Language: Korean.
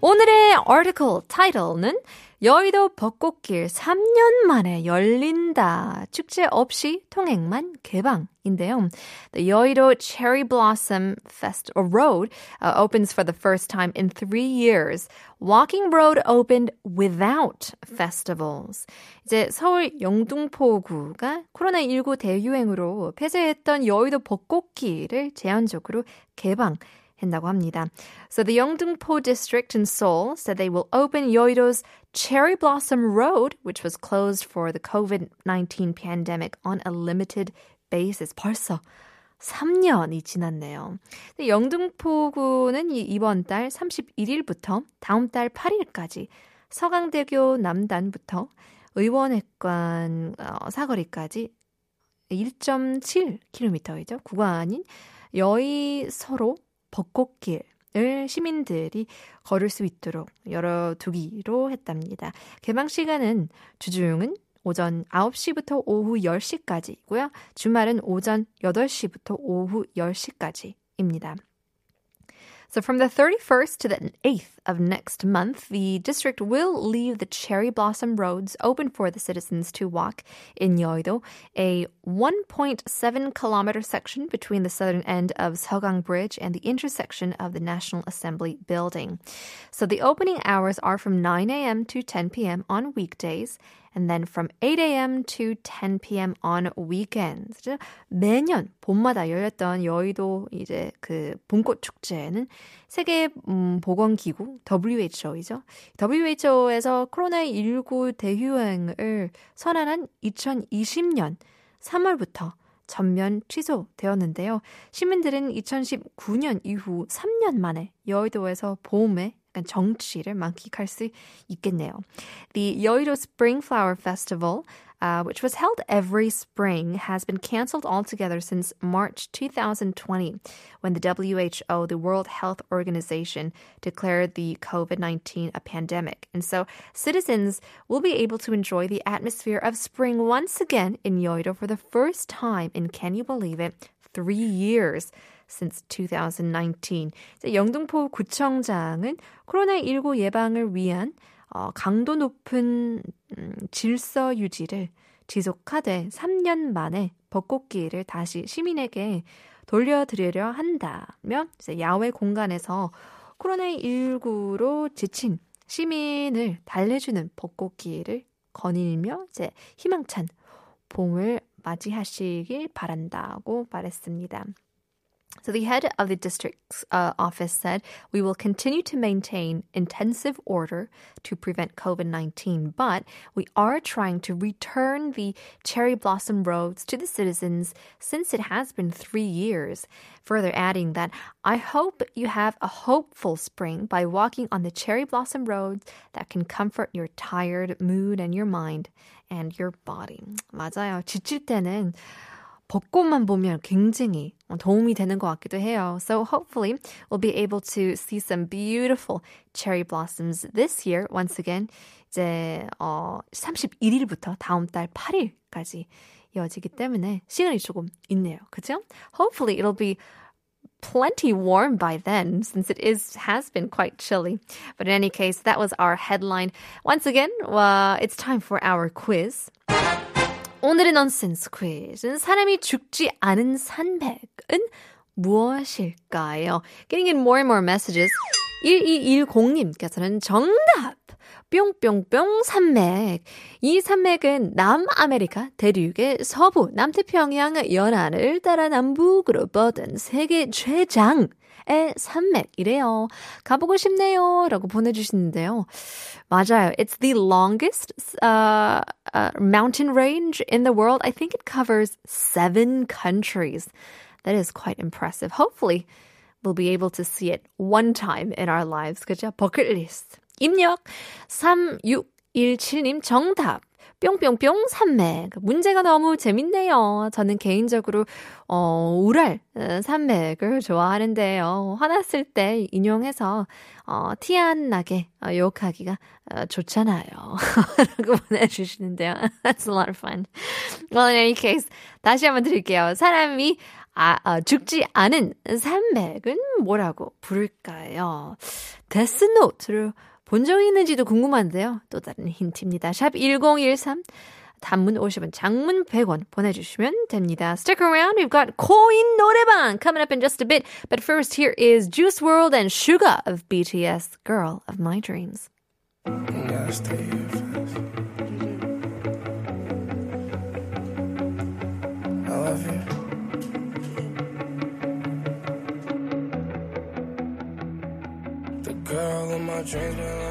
오늘의 article title는 여의도 벚꽃길 3년 만에 열린다. 축제 없이 통행만 개방인데요. The 여의도 Cherry Blossom Fest or Road uh, opens for the first time in three years. Walking Road opened without festivals. 이제 서울 영등포구가 코로나19 대유행으로 폐쇄했던 여의도 벚꽃길을 제한적으로 개방 했다고 합니다. So the Yeongdeungpo district in Seoul said they will open Yoido's Cherry Blossom Road, which was closed for the COVID-19 pandemic on a limited basis. 벌써 3년이 지났네요. 영등포구는 이번 달 31일부터 다음 달 8일까지 서강대교 남단부터 의원회관 사거리까지 1.7km이죠. 구간인 여의서로 벚꽃길 을 시민들이 걸을 수 있도록 열어두기로 했답니다. 개방 시간은 주중은 오전 9시부터 오후 10시까지고요. 주말은 오전 8시부터 오후 10시까지입니다. So from the 31st to the 8th of next month, the district will leave the cherry blossom roads open for the citizens to walk in Yeouido, a 1.7 kilometer section between the southern end of Seogang Bridge and the intersection of the National Assembly building. So the opening hours are from 9 a.m. to 10 p.m. on weekdays and then from 8 a.m. to 10 p.m. on weekends. 매년 봄마다 열렸던 여의도 이제 그 봄꽃 축제는 세계 음, 보건기구 WHO이죠. WHO에서 코로나19 대유행을 선언한 2020년 3월부터 전면 취소되었는데요. 시민들은 2019년 이후 3년 만에 여의도에서 봄에 약간 정취를 만끽할 수 있겠네요. The Yoido Spring Flower Festival uh, which was held every spring, has been canceled altogether since March 2020, when the WHO, the World Health Organization, declared the COVID 19 a pandemic. And so citizens will be able to enjoy the atmosphere of spring once again in Yoido for the first time in, can you believe it, three years. Since 2019. 영등포 구청장은 코로나19 예방을 위한 어, 강도 높은 음, 질서 유지를 지속하되 3년 만에 벚꽃길을 다시 시민에게 돌려드리려 이제 야외 공간에서 코로나19로 지친 시민을 달래주는 벚꽃길을 거닐며 이제 희망찬 봄을 맞이하시길 바란다고 말했습니다. So the head of the district's uh, office said, "We will continue to maintain intensive order to prevent COVID-19, but we are trying to return the cherry blossom roads to the citizens since it has been 3 years." Further adding that, "I hope you have a hopeful spring by walking on the cherry blossom roads that can comfort your tired mood and your mind and your body." 맞아요. 지칠 때는 벚꽃만 보면 굉장히 도움이 되는 것 같기도 해요. So hopefully we'll be able to see some beautiful cherry blossoms this year. Once again, 이제 어 31일부터 다음 달 8일까지 이어지기 때문에 시간이 조금 있네요. 그죠? Hopefully it'll be plenty warm by then since it is has been quite chilly. But in any case, that was our headline. Once again, uh, it's time for our quiz. 오늘의 넌센스 퀴즈는 사람이 죽지 않은 산맥은 무엇일까요? Getting in more and more messages. 1210님께서는 정답! 뿅뿅뿅 산맥. 이 산맥은 남아메리카 대륙의 서부 남태평양 연안을 따라 남북으로 뻗은 세계 최장 의 산맥이래요. 가보고 싶네요. 라고 보내주시는데요. 맞아요. It's the longest uh, uh, mountain range in the world. I think it covers seven countries. That is quite impressive. Hopefully, we'll be able to see it one time in our lives. 그죠? 버킷리스트. 입력 3617님 정답. 뿅뿅뿅 산맥. 문제가 너무 재밌네요. 저는 개인적으로, 어, 우랄 산맥을 좋아하는데요. 화났을 때 인용해서, 어, 티 안 나게 어, 욕하기가 어, 좋잖아요. 라고 보내주시는데요. That's a lot of fun. Well, in any case, 다시 한번 드릴게요. 사람이 아, 아, 죽지 않은 산맥은 뭐라고 부를까요? 데스노트를 본 적이 있는지도 궁금한데요. 또 다른 힌트입니다. 샵 1013. 단문 50원, 장문 100원 보내주시면 됩니다. Stick around. We've got 코인 노래방 coming up in just a bit. But first, here is Juice World and Suga of BTS, Girl of My Dreams. dreams been